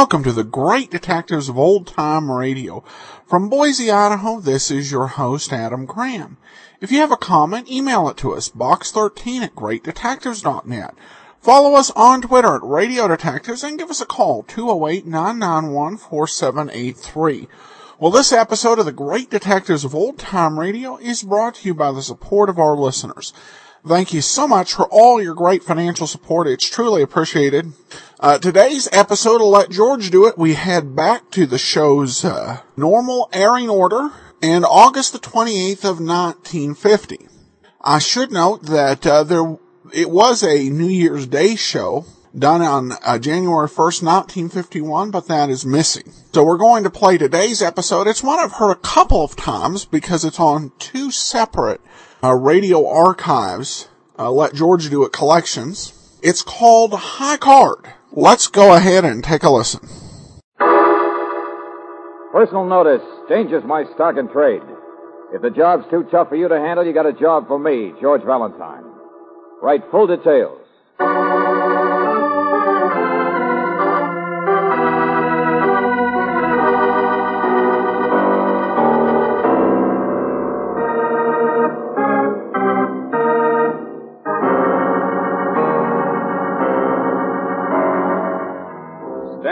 Welcome to the Great Detectives of Old Time Radio. From Boise, Idaho, this is your host, Adam Graham. If you have a comment, email it to us, box13 at greatdetectives.net. Follow us on Twitter at Radio Detectives and give us a call, 208-991-4783. Well, this episode of the Great Detectives of Old Time Radio is brought to you by the support of our listeners. Thank you so much for all your great financial support. It's truly appreciated. Uh, today's episode will let George do it. We head back to the show's uh, normal airing order and August the 28th of 1950. I should note that uh, there it was a New Year's Day show done on uh, January 1st, 1951, but that is missing. So we're going to play today's episode. It's one I've heard a couple of times because it's on two separate uh, radio archives. Uh, let George do it collections. It's called High Card. Let's go ahead and take a listen. Personal notice changes my stock and trade. If the job's too tough for you to handle, you got a job for me, George Valentine. Write full details.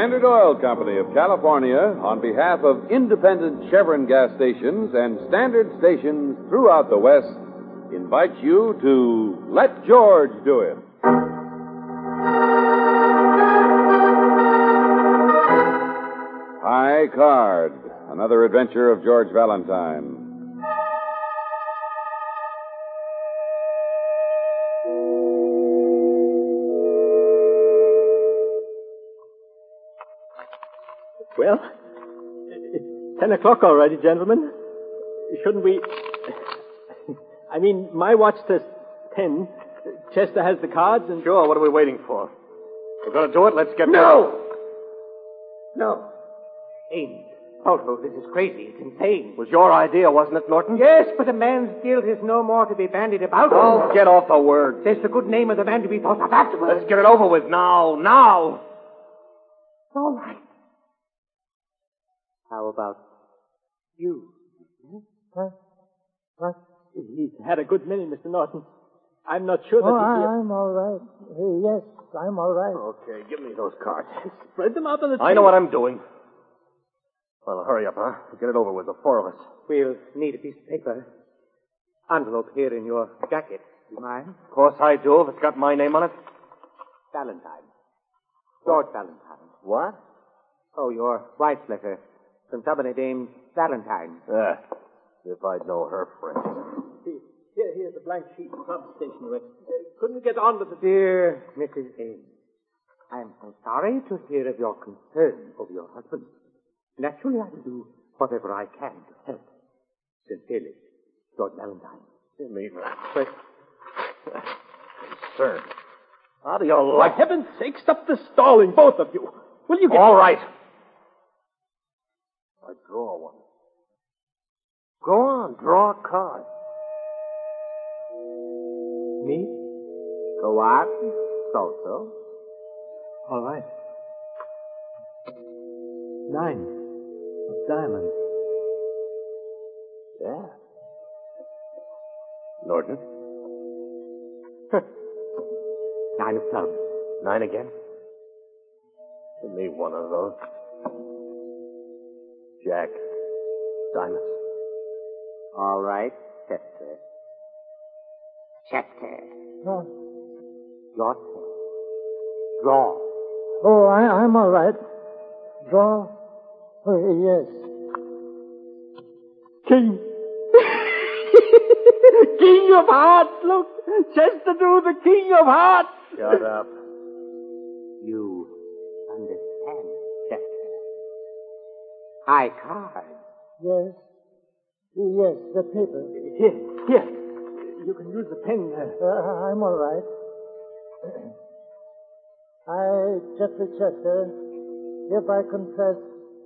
Standard Oil Company of California, on behalf of independent Chevron gas stations and standard stations throughout the West, invites you to Let George Do It. High Card, another adventure of George Valentine. Well, it's ten o'clock already, gentlemen. Shouldn't we? I mean, my watch says ten. Chester has the cards, and Sure, what are we waiting for? We're going to do it. Let's get No! No. Ames. Otto, this is crazy. It's insane. It was your idea, wasn't it, Norton? Yes, but a man's guilt is no more to be bandied about. Oh, get off the word. There's the good name of the man to be thought of afterwards. Let's get it over with now. Now. All right. How about you? Huh? What? He's had a good many, Mr. Norton. I'm not sure that Oh, he... I, I'm all right. Hey, yes, I'm all right. Okay, give me those cards. Spread them out on the table. I know what I'm doing. Well, hurry up, huh? Get it over with, the four of us. We'll need a piece of paper. Envelope here in your jacket. Do you mind? Of course I do, if it's got my name on it. Valentine. George Valentine. What? Oh, your wife's letter. From somebody named Valentine. Ah, if I'd know her French. Here, here's a blank sheet from stationery. Uh, couldn't we get on with the... Dear Mrs. Ames, I am so sorry to hear of your concern over your husband. Naturally, I will do whatever I can to help. Sincerely, George Valentine. Give me that. But Sir. How do you like... For like... heaven's sake, stop the stalling, both of you. Will you get... All right. I draw one. Go on, draw a card. me? Go on. So so. All right. Nine of diamonds. Yeah. Norton. Nine of clubs. Nine again. Give me one of those. Jack. Diamonds. All right, Chester. Chester. Uh, Your turn. Draw. oh, I, I'm all right. Draw. Oh, yes. King. king of hearts, look. Chester drew the king of hearts. Shut up. You understand, Chester. high card. Yes. Yes, the paper. Here, here. You can use the pen. Uh, Uh, I'm all right. I, Jeffrey Chester, hereby confess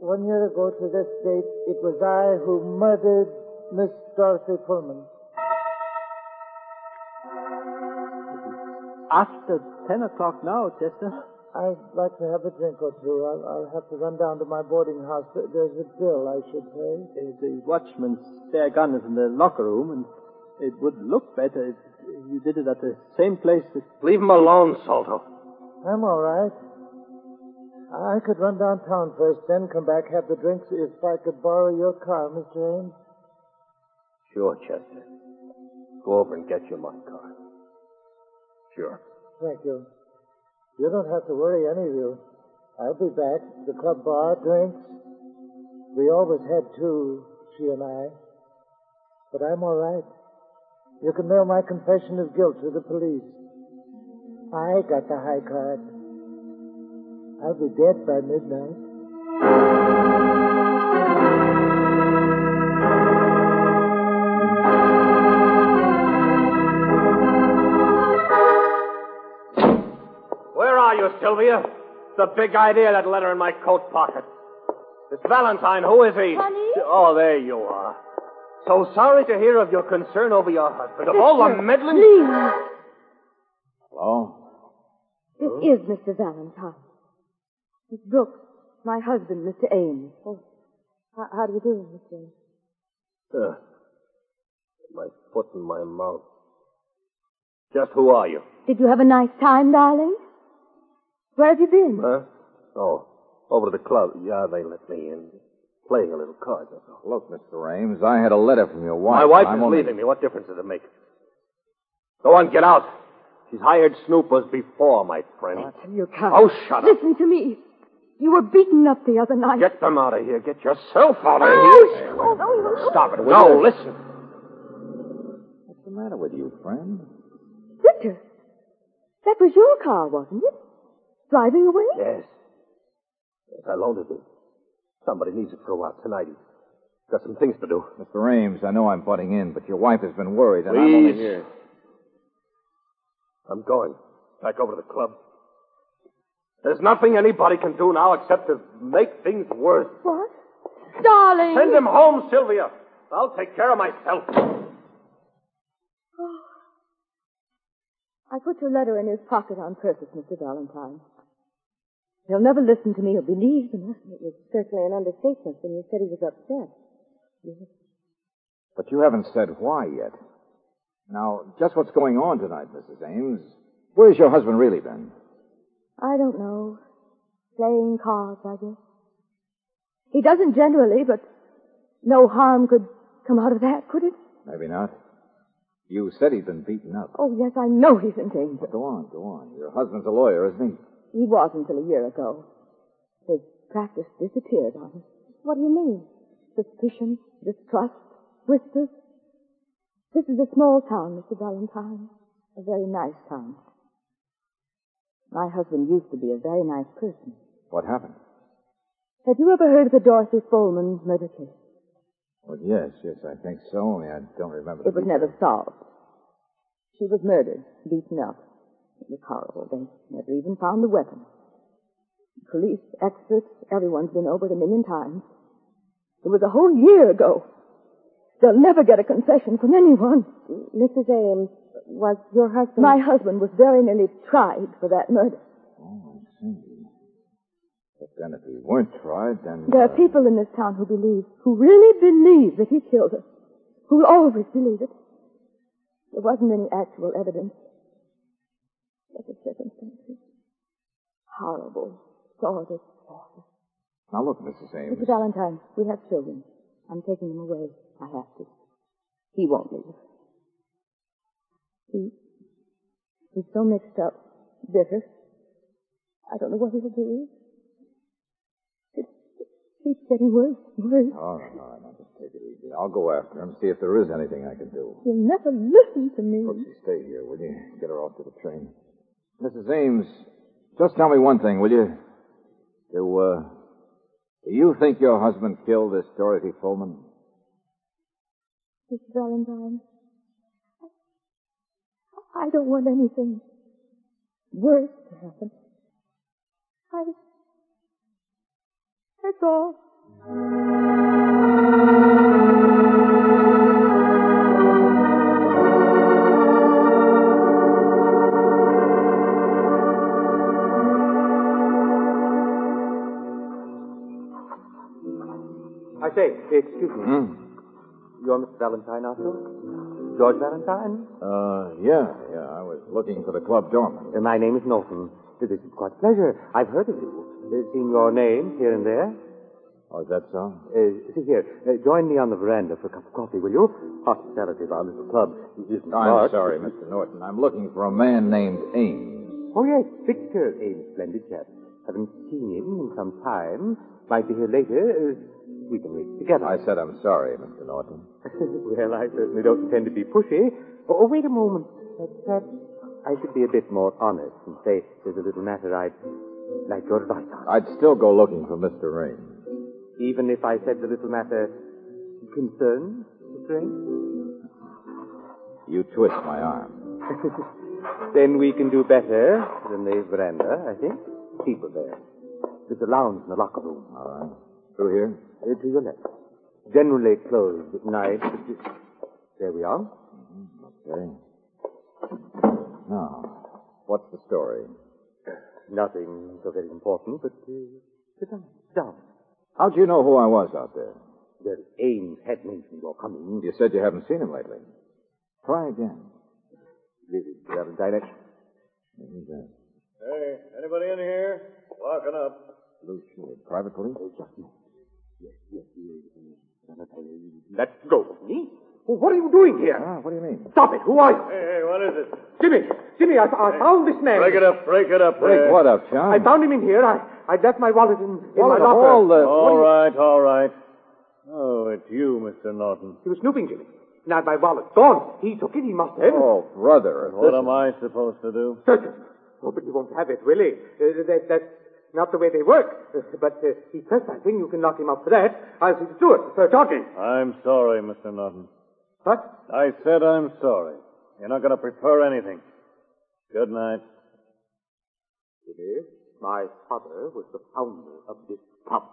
one year ago to this date it was I who murdered Miss Dorothy Pullman. after 10 o'clock now, Chester. I'd like to have a drink or two. I'll, I'll have to run down to my boarding house. There's a bill I should pay. Uh, the watchman's spare gun is in the locker room, and it would look better if you did it at the same place that... Leave him alone, Salto. I'm all right. I could run downtown first, then come back, have the drinks if I could borrow your car, Mr. Ames. Sure, Chester. Go over and get your money car. Sure. Thank you. You don't have to worry, any of you. I'll be back. The club bar, drinks. We always had two, she and I. But I'm all right. You can mail my confession of guilt to the police. I got the high card. I'll be dead by midnight. You, Sylvia? The big idea, that letter in my coat pocket. It's Valentine. Who is he? Honey? Oh, there you are. So sorry to hear of your concern over your husband. Of all the meddling... Please. Hello? this is Mr. Valentine. Miss Brooks, my husband, Mr. Ames. Oh, how, how do you do, Mr. Ames? Uh, my foot in my mouth. Just who are you? Did you have a nice time, darling? Where have you been? Huh? Oh, over to the club. Yeah, they let me in. Playing a little cards, that's all. Look, Mr. Ames, I had a letter from your wife. My wife is only- leaving me. What difference does it make? Go on, get out. She's hired snoopers before, my friend. Oh, you can't. Oh, shut up. Listen to me. You were beaten up the other night. Get them out of here. Get yourself out of Ouch! here. Oh, no, Stop it, will No, you? listen. What's the matter with you, friend? Victor, that was your car, wasn't it? Driving away? Yes. Yes, I loaned it to him. Somebody needs it for a while tonight. He's got some things to do. Mr. Ames, I know I'm butting in, but your wife has been worried, and I'm only Please. here. I'm going. Back over to the club. There's nothing anybody can do now except to make things worse. What? Darling! Send him home, Sylvia. I'll take care of myself. Oh. I put your letter in his pocket on purpose, Mr. Valentine. He'll never listen to me or believe me. It was certainly an understatement when you said he was upset. Yes. But you haven't said why yet. Now, just what's going on tonight, Mrs. Ames? Where's your husband really been? I don't know. Playing cards, I guess. He doesn't generally, but no harm could come out of that, could it? Maybe not. You said he'd been beaten up. Oh, yes, I know he's in danger. Go on, go on. Your husband's a lawyer, isn't he? He was until a year ago. His practice disappeared on him. What do you mean? Suspicion, distrust, whispers. This is a small town, Mr. Valentine. A very nice town. My husband used to be a very nice person. What happened? Have you ever heard of the Dorothy Fullman murder case? Well, yes, yes, I think so, only I don't remember. It was never solved. She was murdered, beaten up. It was horrible. They never even found the weapon. Police, experts, everyone's been over it a million times. It was a whole year ago. They'll never get a confession from anyone. Mrs. Ames, was your husband... My husband was very nearly tried for that murder. Oh, I see. But then if he weren't tried, then... There uh, are people in this town who believe, who really believe that he killed her. Who'll always believe it. There wasn't any actual evidence. But the circumstances. Horrible, sordid, awful. Now look, Mrs. Ames. Mr. Valentine, we have children. I'm taking them away. I have to. He won't leave. He, he's so mixed up, bitter. I don't know what he'll do. It keeps getting worse worse. All right, all right, now just take it easy. I'll go after him, see if there is anything I can do. He'll never listen to me. Brooksy, stay here, will you? Get her off to the train. Mrs. Ames, just tell me one thing, will you? Do, uh, Do you think your husband killed this Dorothy Pullman? Mr. Valentine, I don't want anything worse to happen. I. That's all. Say, excuse me. Hmm? You're Mr. Valentine, aren't you? George Valentine? Uh, yeah, yeah. I was looking for the club doorman. Uh, my name is Norton. This is quite a pleasure. I've heard of you. Uh, seen your name here and there. Oh, is that so? Uh, see here, uh, join me on the veranda for a cup of coffee, will you? Hospitality of our little club isn't I'm much. sorry, Mr. Norton. I'm looking for a man named Ames. Oh, yes, Victor Ames, splendid chap. Haven't seen him in some time. Might be here later. Uh, we can wait together. I said I'm sorry, Mr. Norton. well, I certainly don't intend to be pushy. Oh, oh wait a moment. Perhaps I should be a bit more honest and say there's a little matter I'd like your advice on. I'd still go looking for Mr. Rain. Even if I said the little matter concerns Mr. Ames? You twist my arm. then we can do better than the veranda, I think. People there. There's a lounge in the locker room. All right. Through here? Uh, to your left. Generally closed at night. But you... There we are. Okay. Now, what's the story? Nothing so very important, but uh, sit down. Sit down. How do you know who I was out there? Well, Ames had mentioned your coming. You said you haven't seen him lately. Try again. Really, Valentine, I- Maybe that. Hey, anybody in here? Locking up. Blue shirt. Private police? Yes, yes, yes. Let go of me. Well, what are you doing here? Ah, what do you mean? Stop it. Who are you? Hey, hey, what is it? Jimmy! Jimmy, I, I found this man. Break it up, break it up. Break there. what up, John? I found him in here. I, I left my wallet in, in Wallet my locker. all the- All right, all right. Oh, it's you, Mr. Norton. He was snooping, Jimmy. Now my wallet gone. He took it. He must have. Oh, brother. What am I supposed to do? Search it. Oh, but you won't have it, will he? Uh, that, that's not the way they work. Uh, but uh, he's trespassing. You can lock him up for that. I'll see to it. Search Audrey. I'm sorry, Mr. Norton. What? I said I'm sorry. You're not going to prepare anything. Good night. Jimmy, my father was the founder of this club.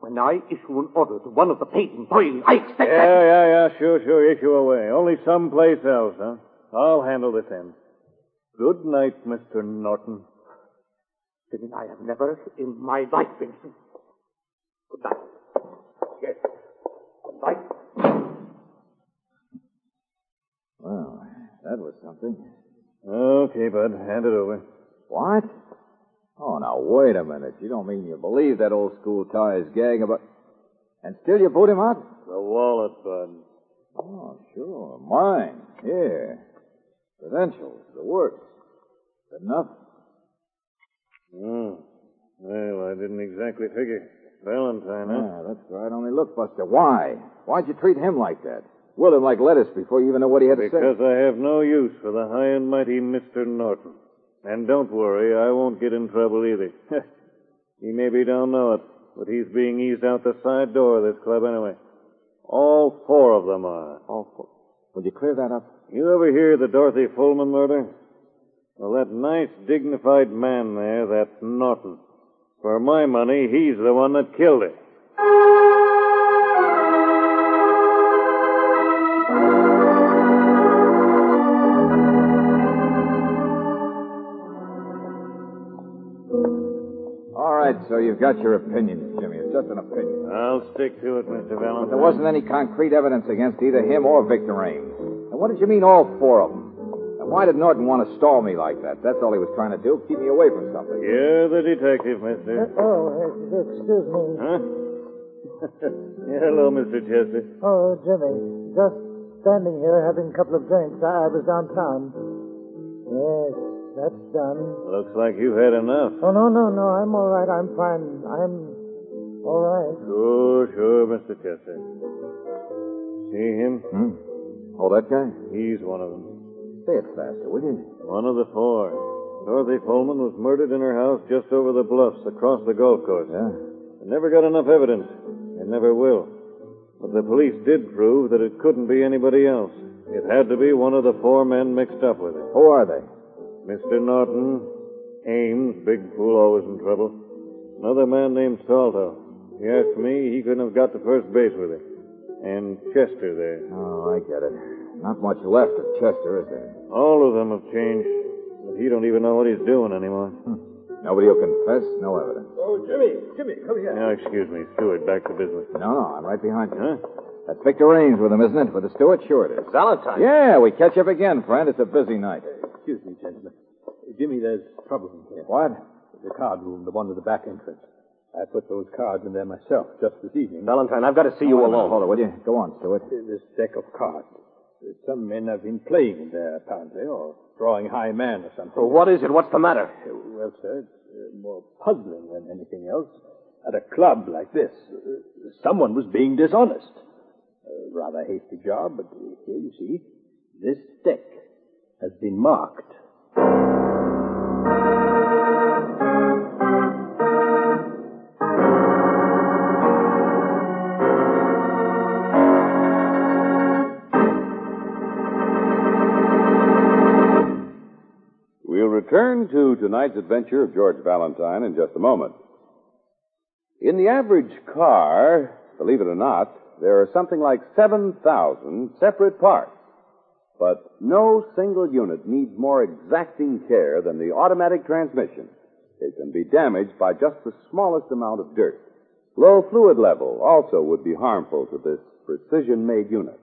When I issue an order to one of the paid employees, I expect Yeah, that... yeah, yeah, sure, sure. Issue away. Only someplace else, huh? I'll handle this end. Good night, Mr. Norton. Jimmy, I have never in my life been... Good night. Yes. Good night. Well, that was something. Okay, bud. Hand it over. What? Oh, now, wait a minute. You don't mean you believe that old school ties gag about... And still you boot him out? The wallet, bud. Oh, sure. Mine. Here. Credentials. The works. Enough. Hmm. Well, I didn't exactly figure. Valentine, huh? Yeah, that's right. Only look, Buster. Why? Why'd you treat him like that? Will him like lettuce before you even know what he had to say. Because? I have no use for the high and mighty Mr. Norton. And don't worry, I won't get in trouble either. he maybe don't know it, but he's being eased out the side door of this club anyway. All four of them are. All four. Would you clear that up? You ever hear the Dorothy Fullman murder? Well, that nice, dignified man there, that Norton. For my money, he's the one that killed her. All right, so you've got your opinion, Jimmy. It's just an opinion. I'll stick to it, Mr. But there wasn't any concrete evidence against either him or Victor Ames. And what did you mean, all four of them? And why did Norton want to stall me like that? That's all he was trying to do, keep me away from something. You're the detective, mister. Oh, uh, excuse me. Huh? Yeah, Hello, Mr. Chester. Oh, Jimmy. Just standing here having a couple of drinks. I, I was downtown. Yes, that's done. Looks like you've had enough. Oh, no, no, no. I'm all right. I'm fine. I'm all right. Sure, sure, Mr. Chester. See him? Hmm? Oh, that guy? He's one of them. Say it faster, will you? One of the four. Dorothy Pullman was murdered in her house just over the bluffs across the golf course. Yeah. I never got enough evidence. and never will. But the police did prove that it couldn't be anybody else. It had to be one of the four men mixed up with it. Who are they? Mr. Norton, Ames, big fool always in trouble. Another man named Salto. He asked me he couldn't have got to first base with it. And Chester there. Oh, I get it. Not much left of Chester, is there? All of them have changed. But he don't even know what he's doing anymore. Hmm. Nobody will confess, no evidence. Oh, Jimmy, Jimmy, come here. Now, excuse me, Stewart, back to business. No, no, I'm right behind you. Huh? That's Victor Ames with him, isn't it? With the steward? Sure it is. Valentine. Yeah, we catch up again, friend. It's a busy night. Excuse me, gentlemen. Jimmy, there's trouble in here. What? The card room, the one with the back entrance. I put those cards in there myself just this evening. Valentine, I've got to see you oh, Hold it, alone. Hold it, will you? Go on, Stewart. This deck of cards. Some men have been playing in there, apparently, or drawing high man or something. Well, what is it? What's the matter? Well, sir, it's uh, more puzzling than anything else. At a club like this, uh, someone was being dishonest. A rather hasty job, but here you see, this deck has been marked. Return to tonight's adventure of George Valentine in just a moment. In the average car, believe it or not, there are something like 7,000 separate parts. But no single unit needs more exacting care than the automatic transmission. It can be damaged by just the smallest amount of dirt. Low fluid level also would be harmful to this precision made unit.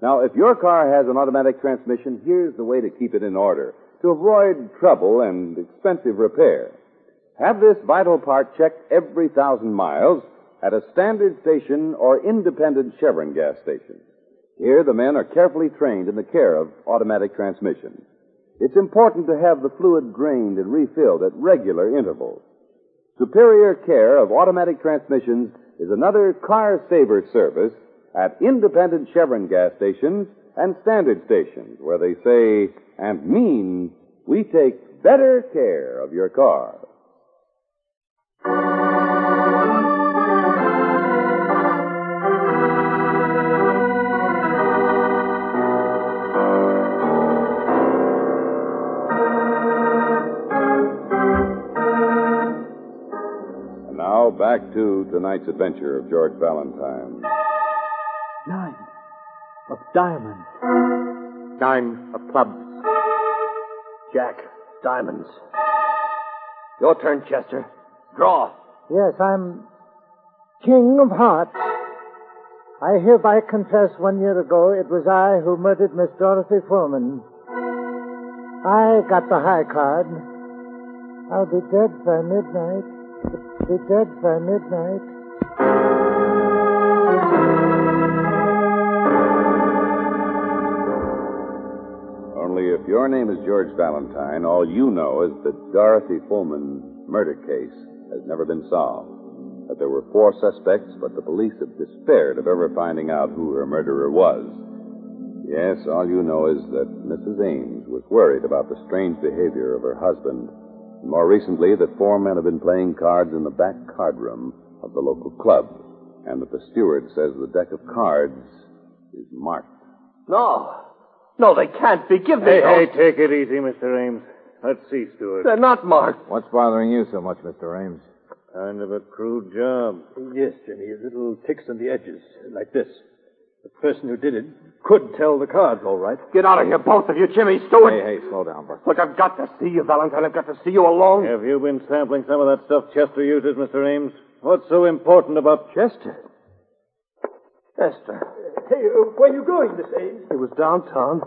Now, if your car has an automatic transmission, here's the way to keep it in order to avoid trouble and expensive repair. Have this vital part checked every thousand miles at a standard station or independent Chevron gas station. Here, the men are carefully trained in the care of automatic transmissions. It's important to have the fluid drained and refilled at regular intervals. Superior care of automatic transmissions is another car saver service at independent Chevron gas stations and standard stations where they say and mean we take better care of your car. And now back to tonight's adventure of George Valentine. Nine of diamonds. Nine of clubs. Jack, diamonds. Your turn, Chester. Draw. Yes, I'm King of Hearts. I hereby confess one year ago it was I who murdered Miss Dorothy Fullman. I got the high card. I'll be dead by midnight. Be dead by midnight. Only if your name is George Valentine, all you know is that Dorothy Fullman murder case has never been solved. That there were four suspects, but the police have despaired of ever finding out who her murderer was. Yes, all you know is that Mrs. Ames was worried about the strange behavior of her husband. And more recently, that four men have been playing cards in the back card room of the local club, and that the steward says the deck of cards is marked. No. No, they can't be. Give me Hey, those. hey, take it easy, Mr. Ames. Let's see, Stewart. They're not marked. What's bothering you so much, Mr. Ames? Kind of a crude job. Yes, Jimmy, little ticks on the edges, like this. The person who did it could tell the cards, all right. Get out of here, both of you, Jimmy Stewart. Hey, hey, slow down, Buster. Look, I've got to see you, Valentine. I've got to see you alone. Have you been sampling some of that stuff Chester uses, Mr. Ames? What's so important about Chester. Chester. Hey, uh, where are you going, Miss Ames? He was downtown.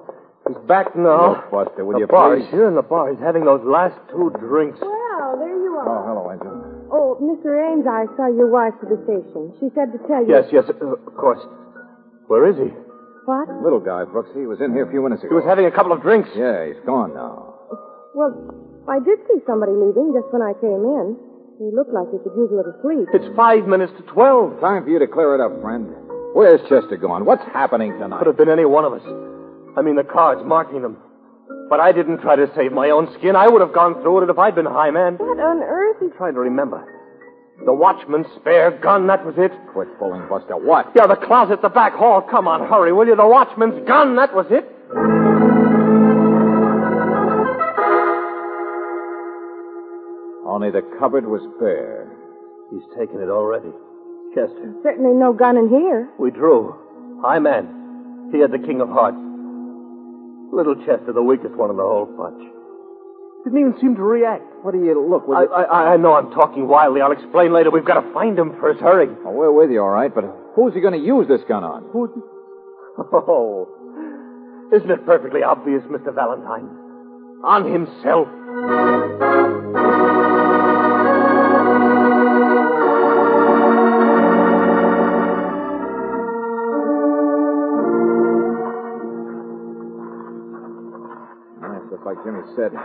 He's back now. Look, Buster, will the you bar. please? He's here in the bar. He's having those last two drinks. Well, there you are. Oh, hello, Angel. Oh, Mr. Ames, I saw your wife to the station. She said to tell you. Yes, yes, uh, of course. Where is he? What? Little guy, Brooks. He was in here a few minutes ago. He was having a couple of drinks. Yeah, he's gone now. Well, I did see somebody leaving just when I came in. He looked like he could use a little sleep. It's five minutes to twelve. Time for you to clear it up, friend. Where's Chester gone? What's happening tonight? Could have been any one of us. I mean, the cards marking them. But I didn't try to save my own skin. I would have gone through it if I'd been high man. What on earth is... I'm trying to remember. The watchman's spare gun, that was it. Quit fooling, Buster. What? Yeah, the closet, the back hall. Come on, hurry, will you? The watchman's gun, that was it. Only the cupboard was bare. He's taken it already. Chester. Certainly no gun in here. We drew. High man. He had the King of Hearts. Little Chester, the weakest one in the whole bunch. Didn't even seem to react. What do you look? Will I. I, I know I'm talking wildly. I'll explain later. We've got to find him first. Hurry. Oh, we're with you, all right, but who's he going to use this gun on? Who's Oh. Isn't it perfectly obvious, Mr. Valentine? On himself. Just like said.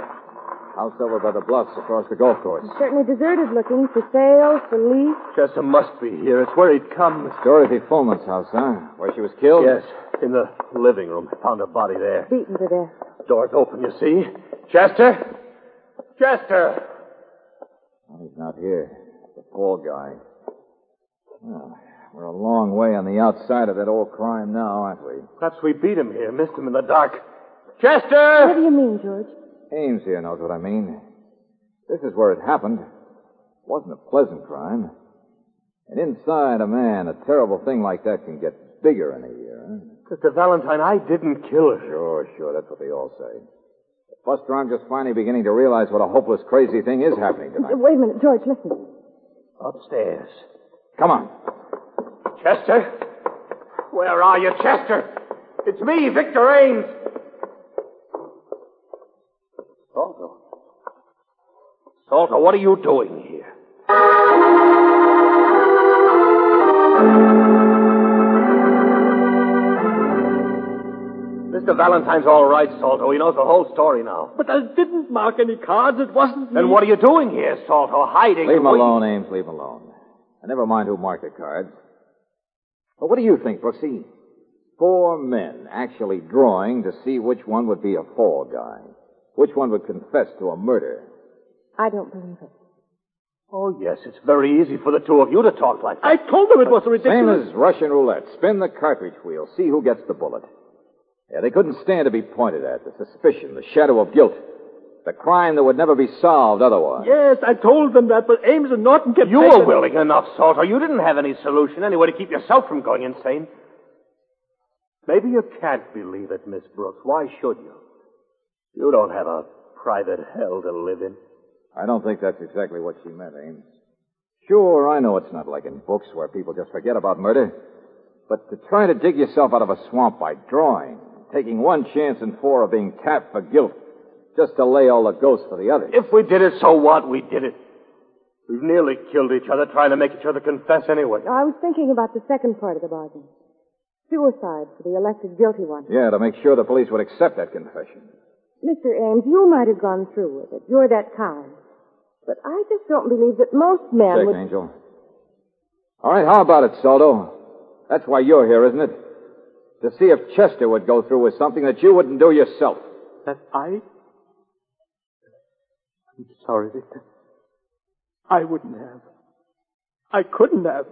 House over by the bluffs across the golf course. Certainly deserted looking. For sale, for lease. Chester must be here. It's where he'd come. It's Dorothy Fulman's house, huh? Where she was killed? Yes, in the living room. Found her body there. Beaten to death. Door's open, you see. Chester? Chester! Well, he's not here. The fall guy. Well, we're a long way on the outside of that old crime now, aren't we? Perhaps we beat him here, missed him in the dark. Chester! What do you mean, George? Ames here knows what I mean. This is where it happened. It wasn't a pleasant crime. And inside a man, a terrible thing like that can get bigger in a year. Mr. Valentine, I didn't kill her. Sure, sure. That's what they all say. But Buster, I'm just finally beginning to realize what a hopeless, crazy thing is happening tonight. Wait a minute, George, listen. Upstairs. Come on. Chester? Where are you, Chester? It's me, Victor Ames. Salto. Salto, what are you doing here? Mr. Valentine's all right, Salto. He knows the whole story now. But I didn't mark any cards. It wasn't me. Then what are you doing here, Salto? Hiding? Leave him Wait- alone, Ames. Leave him alone. And never mind who marked the cards. But what do you think, Brooksy? Four men actually drawing to see which one would be a fall guy. Which one would confess to a murder. I don't believe it. Oh, yes, it's very easy for the two of you to talk like that. I told them it was ridiculous. Same as Russian roulette. Spin the cartridge wheel. See who gets the bullet. Yeah, they couldn't stand to be pointed at. The suspicion, the shadow of guilt. The crime that would never be solved otherwise. Yes, I told them that, but Ames and Norton kept You were willing enough, Salter. You didn't have any solution anyway to keep yourself from going insane. Maybe you can't believe it, Miss Brooks. Why should you? You don't have a private hell to live in. I don't think that's exactly what she meant, Ames. Sure, I know it's not like in books where people just forget about murder. But to try to dig yourself out of a swamp by drawing, taking one chance in four of being tapped for guilt, just to lay all the ghosts for the others. If we did it, so what? We did it. We've nearly killed each other trying to make each other confess anyway. I was thinking about the second part of the bargain. Suicide for the elected guilty one. Yeah, to make sure the police would accept that confession. Mr. Ames, you might have gone through with it. You're that kind. But I just don't believe that most men Check, would. Angel. All right, how about it, Salto? That's why you're here, isn't it? To see if Chester would go through with something that you wouldn't do yourself. That I? I'm sorry, Victor. I wouldn't have. I couldn't have.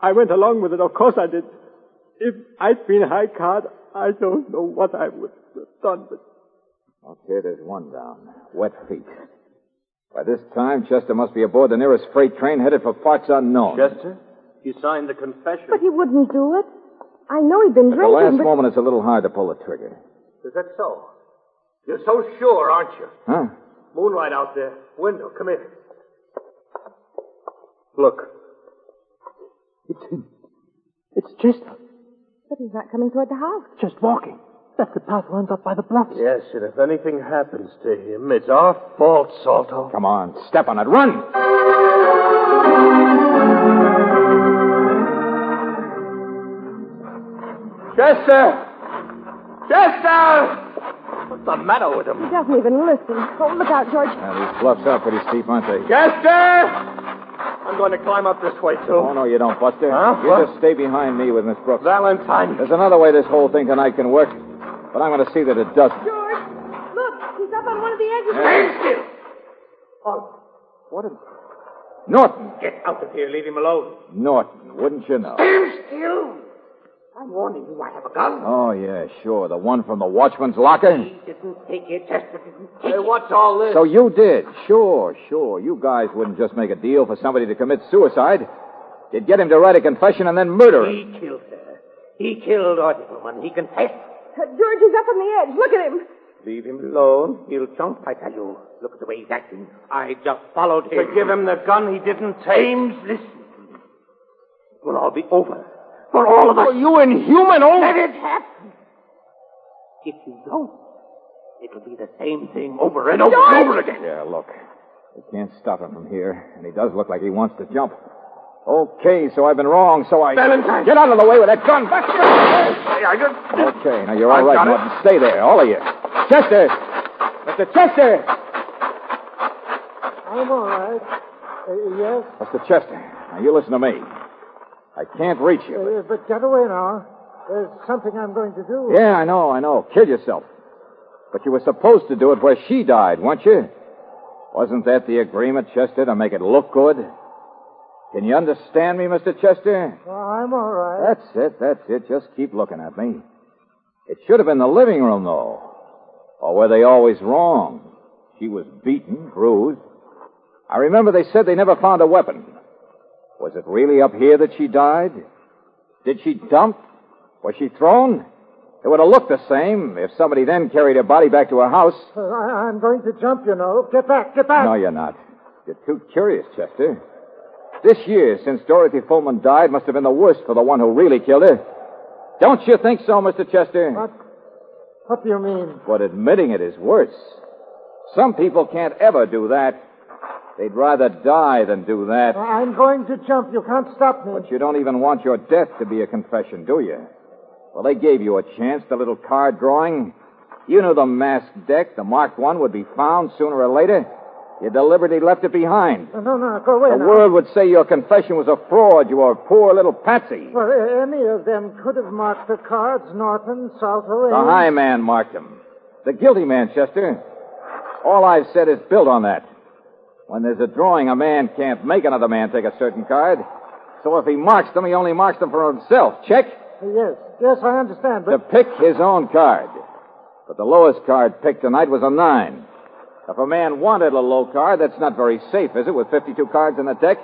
I went along with it. Of course I did. If I'd been high card, I don't know what I would have done, but Okay, there's one down. Wet feet. By this time, Chester must be aboard the nearest freight train headed for parts unknown. Chester? You signed the confession. But he wouldn't do it. I know he'd been At the last but... moment, it's a little hard to pull the trigger. Is that so? You're so sure, aren't you? Huh? Moonlight out there. Window, come in. Look. it's him. It's Chester. But he's not coming toward the house. Just walking. That's the path runs up by the bluffs. Yes, and if anything happens to him, it's our fault, Salto. Come on, step on it. Run! Chester! Chester! What's the matter with him? He doesn't even listen. Oh, look out, George. Now, these bluffs are pretty steep, aren't they? Chester! I'm going to climb up this way, too. Oh, no, you don't, Buster. Huh? You What? just stay behind me with Miss Brooks. Valentine. There's another way this whole thing tonight can work, but I'm going to see that it doesn't. George, look. He's up on one of the edges. Stand still. Oh, what in... Norton! Get out of here. Leave him alone. Norton, wouldn't you know? Stand still. I'm warning you, I have a gun. Oh, yeah, sure. The one from the watchman's locker? He didn't take it. Chester didn't take Hey, it. what's all this? So you did. Sure, sure. You guys wouldn't just make a deal for somebody to commit suicide. You'd get him to write a confession and then murder him. He killed her. He killed Audubon. He confessed. Uh, George, he's up on the edge. Look at him. Leave him alone. He'll jump, I tell you. Look at the way he's acting. I just followed him. To give him the gun he didn't take. James, listen. It will all be over. For all of us. Oh, you inhuman old... Let it happen. If you don't, it'll be the same thing over and over and over again. Yeah, look. We can't stop him from here, and he does look like he wants to jump. Okay, so I've been wrong, so I... Valentine. Get out of the way with that gun! Back here! Hey, I just... Okay, now you're all I've right, got it. Martin. Stay there, all of you. Chester! Mr. Chester! I'm all right. Uh, yes? Mr. Chester, now you listen to me. I can't reach you. Uh, but get away now. There's something I'm going to do. Yeah, I know, I know. Kill yourself. But you were supposed to do it where she died, weren't you? Wasn't that the agreement, Chester, to make it look good? Can you understand me, Mr. Chester? Oh, I'm all right. That's it, that's it. Just keep looking at me. It should have been the living room, though. Or were they always wrong? She was beaten, bruised. I remember they said they never found a weapon. Was it really up here that she died? Did she dump? Was she thrown? It would have looked the same if somebody then carried her body back to her house. I, I'm going to jump, you know. Get back, get back. No, you're not. You're too curious, Chester. This year, since Dorothy Fullman died, must have been the worst for the one who really killed her. Don't you think so, Mr. Chester? What? What do you mean? But admitting it is worse. Some people can't ever do that. They'd rather die than do that. I'm going to jump. You can't stop me. But you don't even want your death to be a confession, do you? Well, they gave you a chance, the little card drawing. You knew the masked deck, the marked one, would be found sooner or later. You deliberately left it behind. No, no, no, go away The now. world would say your confession was a fraud. You were a poor little patsy. Well, any of them could have marked the cards. Norton, Salter, The high man marked them. The guilty man, Chester. All I've said is built on that. When there's a drawing, a man can't make another man take a certain card. So if he marks them, he only marks them for himself. Check? Yes, yes, I understand, but... To pick his own card. But the lowest card picked tonight was a nine. If a man wanted a low card, that's not very safe, is it, with 52 cards in the deck?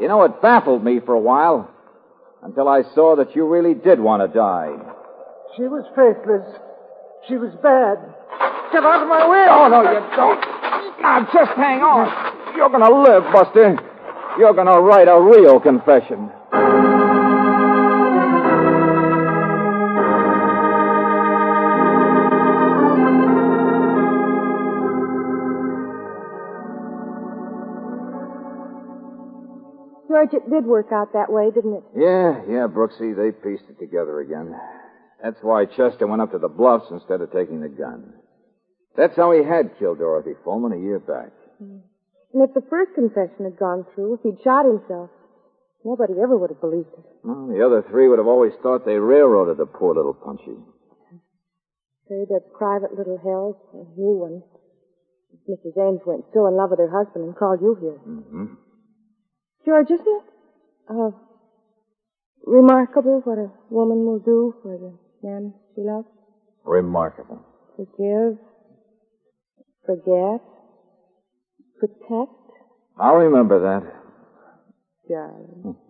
You know, it baffled me for a while. Until I saw that you really did want to die. She was faithless. She was bad. Get out of my way! Oh, no, you don't. Now, just hang on. You're gonna live, Buster. You're gonna write a real confession. George, it did work out that way, didn't it? Yeah, yeah, Brooksy, they pieced it together again. That's why Chester went up to the bluffs instead of taking the gun. That's how he had killed Dorothy Fullman a year back. And if the first confession had gone through, if he'd shot himself, nobody ever would have believed it. Well, the other three would have always thought they railroaded the poor little punchy. Say that private little hell, a new one. Mrs. Ames went still in love with her husband and called you here. Mm-hmm. George, isn't it uh, remarkable what a woman will do for the man she loves? Remarkable. Forgive, forget, protect, I'll remember that. darling.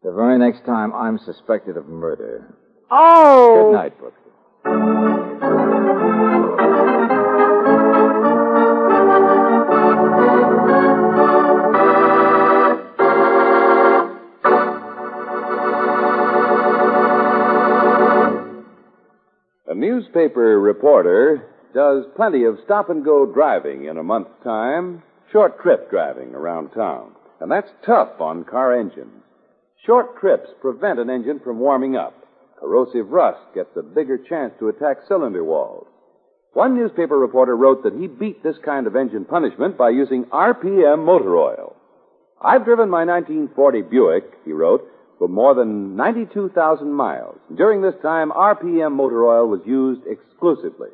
The very next time I'm suspected of murder. Oh! Good night, Brooksy. Newspaper reporter does plenty of stop and go driving in a month's time, short trip driving around town. And that's tough on car engines. Short trips prevent an engine from warming up. Corrosive rust gets a bigger chance to attack cylinder walls. One newspaper reporter wrote that he beat this kind of engine punishment by using RPM motor oil. I've driven my 1940 Buick, he wrote, for more than 92,000 miles. During this time, RPM motor oil was used exclusively.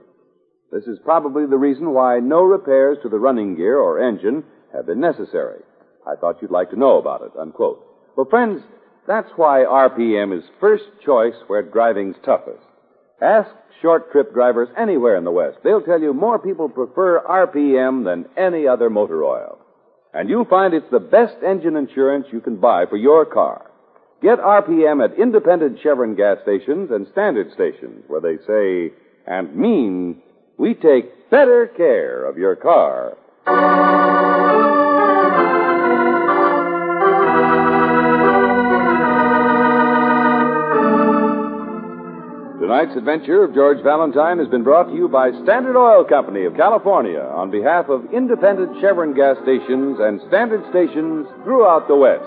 This is probably the reason why no repairs to the running gear or engine have been necessary. I thought you'd like to know about it, unquote. Well, friends, that's why RPM is first choice where driving's toughest. Ask short trip drivers anywhere in the West. They'll tell you more people prefer RPM than any other motor oil. And you'll find it's the best engine insurance you can buy for your car. Get RPM at independent Chevron gas stations and standard stations where they say and mean we take better care of your car. Tonight's adventure of George Valentine has been brought to you by Standard Oil Company of California on behalf of independent Chevron gas stations and standard stations throughout the West.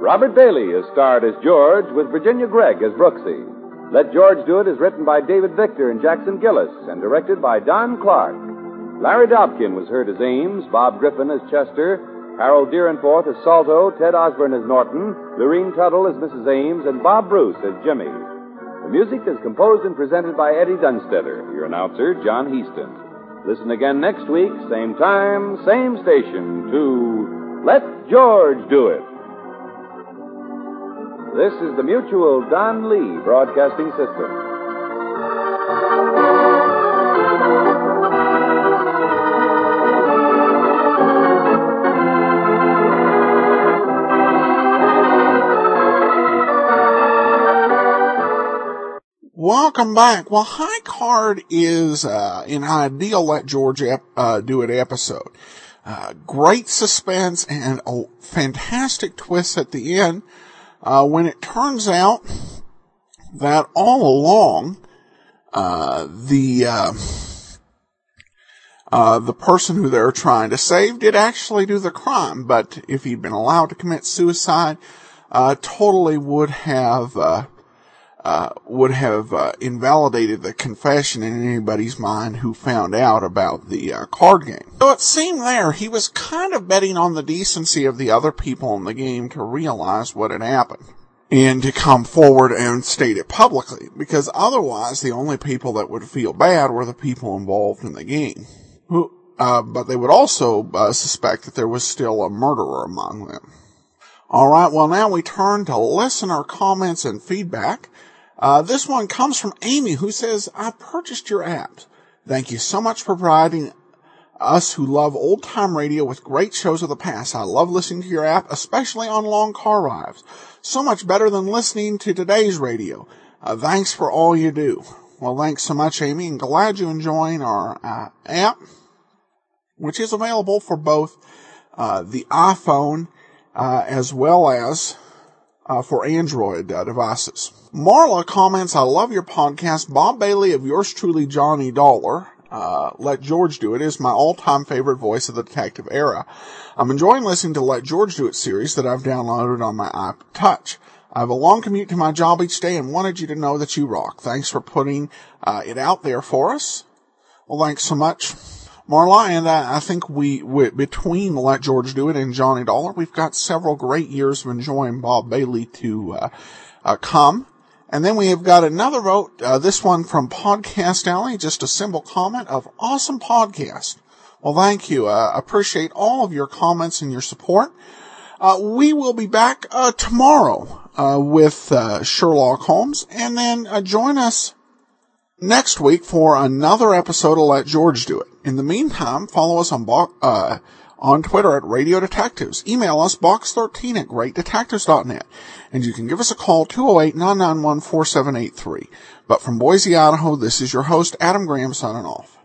Robert Bailey is starred as George with Virginia Gregg as Brooksy. Let George Do It is written by David Victor and Jackson Gillis and directed by Don Clark. Larry Dobkin was heard as Ames, Bob Griffin as Chester, Harold Deerenforth as Salto, Ted Osborne as Norton, Lurene Tuttle as Mrs. Ames, and Bob Bruce as Jimmy. The music is composed and presented by Eddie Dunstedter, your announcer, John Heistand. Listen again next week, same time, same station, to Let George Do It. This is the Mutual Don Lee Broadcasting System. Welcome back. Well, High Card is uh, an ideal Let George ep- uh, Do It episode. Uh, great suspense and a fantastic twist at the end uh, when it turns out that all along uh, the uh, the person who they're trying to save did actually do the crime, but if he'd been allowed to commit suicide, totally would have uh, would have uh, invalidated the confession in anybody's mind who found out about the uh, card game. So it seemed there he was kind of betting on the decency of the other people in the game to realize what had happened and to come forward and state it publicly because otherwise the only people that would feel bad were the people involved in the game. Who, uh, but they would also uh, suspect that there was still a murderer among them. All right, well now we turn to listener comments and feedback. Uh, this one comes from Amy who says, I purchased your app. Thank you so much for providing us who love old time radio with great shows of the past. I love listening to your app, especially on long car rides. So much better than listening to today's radio. Uh, thanks for all you do. Well, thanks so much, Amy, and glad you're enjoying our uh, app, which is available for both uh, the iPhone uh, as well as uh, for Android devices. Marla comments, I love your podcast. Bob Bailey of yours truly, Johnny Dollar. Uh, Let George Do It is my all-time favorite voice of the detective era. I'm enjoying listening to Let George Do It series that I've downloaded on my iPod Touch. I have a long commute to my job each day and wanted you to know that you rock. Thanks for putting uh, it out there for us. Well, thanks so much. Marla, and I, I think we, we, between Let George Do It and Johnny Dollar, we've got several great years of enjoying Bob Bailey to uh, uh, come. And then we have got another vote, uh, this one from Podcast Alley, just a simple comment of awesome podcast. Well, thank you. Uh, appreciate all of your comments and your support. Uh, we will be back uh, tomorrow uh, with uh, Sherlock Holmes, and then uh, join us next week for another episode of Let George Do It. In the meantime, follow us on uh, on Twitter at Radio Detectives. Email us box13 at greatdetectives.net. And you can give us a call 208-991-4783. But from Boise, Idaho, this is your host, Adam Graham, signing off.